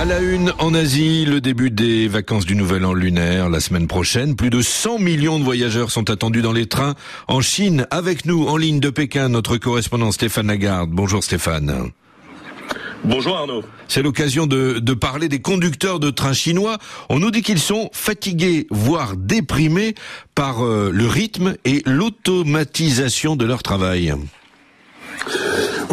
À la une, en Asie, le début des vacances du Nouvel An lunaire la semaine prochaine. Plus de 100 millions de voyageurs sont attendus dans les trains. En Chine, avec nous, en ligne de Pékin, notre correspondant Stéphane Lagarde. Bonjour Stéphane. Bonjour Arnaud. C'est l'occasion de, de, parler des conducteurs de trains chinois. On nous dit qu'ils sont fatigués, voire déprimés par euh, le rythme et l'automatisation de leur travail.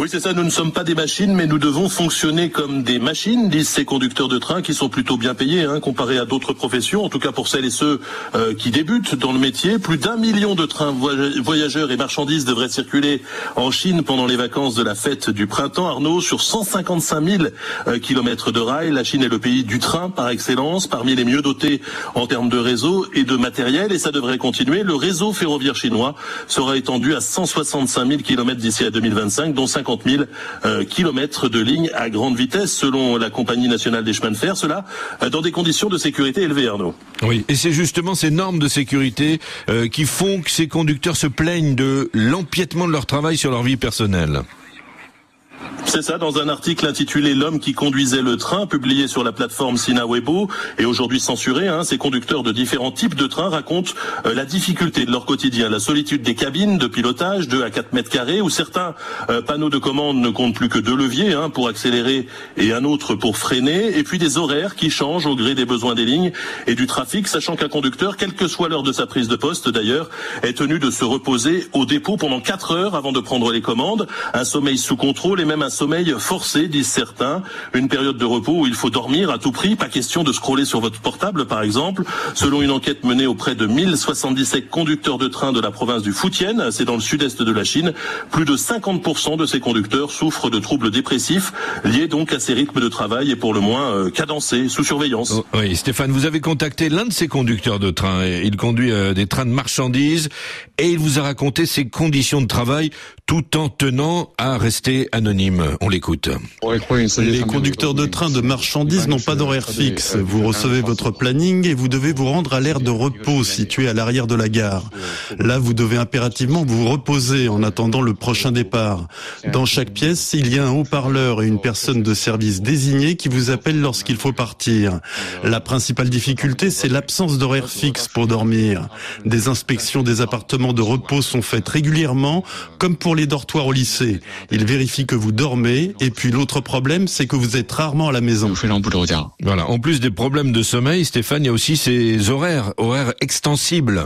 Oui, c'est ça, nous ne sommes pas des machines, mais nous devons fonctionner comme des machines, disent ces conducteurs de train qui sont plutôt bien payés, hein, comparés à d'autres professions, en tout cas pour celles et ceux euh, qui débutent dans le métier. Plus d'un million de trains voyageurs et marchandises devraient circuler en Chine pendant les vacances de la fête du printemps. Arnaud, sur 155 000 euh, kilomètres de rail, la Chine est le pays du train par excellence, parmi les mieux dotés en termes de réseau et de matériel, et ça devrait continuer. Le réseau ferroviaire chinois sera étendu à 165 000 kilomètres d'ici à 2025, dont 50 50 000 euh, kilomètres de lignes à grande vitesse, selon la compagnie nationale des chemins de fer. Cela euh, dans des conditions de sécurité élevées, Arnaud. Oui, et c'est justement ces normes de sécurité euh, qui font que ces conducteurs se plaignent de l'empiètement de leur travail sur leur vie personnelle. C'est ça, dans un article intitulé L'homme qui conduisait le train, publié sur la plateforme Sina Weibo et aujourd'hui censuré, hein, ces conducteurs de différents types de trains racontent euh, la difficulté de leur quotidien, la solitude des cabines de pilotage, 2 à 4 mètres carrés, où certains euh, panneaux de commande ne comptent plus que deux leviers hein, pour accélérer et un autre pour freiner, et puis des horaires qui changent au gré des besoins des lignes et du trafic, sachant qu'un conducteur, quelle que soit l'heure de sa prise de poste d'ailleurs, est tenu de se reposer au dépôt pendant 4 heures avant de prendre les commandes, un sommeil sous contrôle et même un sommeil forcé, disent certains, une période de repos où il faut dormir à tout prix, pas question de scroller sur votre portable par exemple. Selon une enquête menée auprès de 1077 conducteurs de train de la province du Fujian, c'est dans le sud-est de la Chine, plus de 50% de ces conducteurs souffrent de troubles dépressifs liés donc à ces rythmes de travail et pour le moins euh, cadencés, sous surveillance. Oh, oui, Stéphane, vous avez contacté l'un de ces conducteurs de train. Il conduit euh, des trains de marchandises et il vous a raconté ses conditions de travail tout en tenant à rester anonyme. On l'écoute. Les conducteurs de train de marchandises n'ont pas d'horaire fixe. Vous recevez votre planning et vous devez vous rendre à l'aire de repos situé à l'arrière de la gare. Là, vous devez impérativement vous reposer en attendant le prochain départ. Dans chaque pièce, il y a un haut-parleur et une personne de service désignée qui vous appelle lorsqu'il faut partir. La principale difficulté, c'est l'absence d'horaire fixe pour dormir. Des inspections des appartements de repos sont faites régulièrement, comme pour les dortoirs au lycée. Ils vérifient que vous dormez, et puis l'autre problème, c'est que vous êtes rarement à la maison. Voilà. En plus des problèmes de sommeil, Stéphane, il y a aussi ces horaires, horaires extensibles.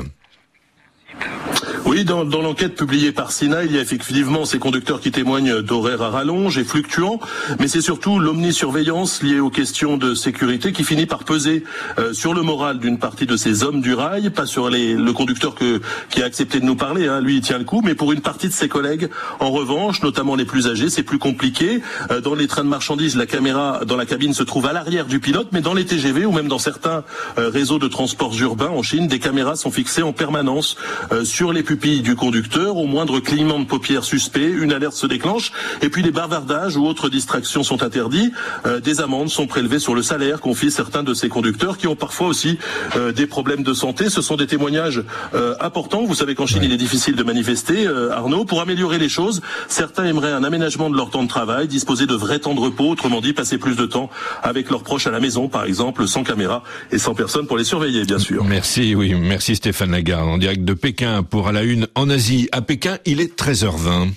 Oui, dans, dans l'enquête publiée par Sina, il y a effectivement ces conducteurs qui témoignent d'horaires à rallonge et fluctuants, mais c'est surtout l'omnisurveillance liée aux questions de sécurité qui finit par peser euh, sur le moral d'une partie de ces hommes du rail, pas sur les, le conducteur que, qui a accepté de nous parler, hein, lui il tient le coup, mais pour une partie de ses collègues, en revanche, notamment les plus âgés, c'est plus compliqué. Euh, dans les trains de marchandises, la caméra dans la cabine se trouve à l'arrière du pilote, mais dans les TGV ou même dans certains euh, réseaux de transports urbains en Chine, des caméras sont fixées en permanence sur les pupilles du conducteur, au moindre clignement de paupières suspect, une alerte se déclenche, et puis les bavardages ou autres distractions sont interdits. Euh, des amendes sont prélevées sur le salaire, confient certains de ces conducteurs qui ont parfois aussi euh, des problèmes de santé. Ce sont des témoignages euh, importants. Vous savez qu'en Chine, il est difficile de manifester, Arnaud. Pour améliorer les choses, certains aimeraient un aménagement de leur temps de travail, disposer de vrais temps de repos, autrement dit, passer plus de temps avec leurs proches à la maison, par exemple, sans caméra et sans personne pour les surveiller, bien sûr. Merci, oui, merci Stéphane Lagarde, en direct de Pékin pour à la en Asie. À Pékin, il est 13h20.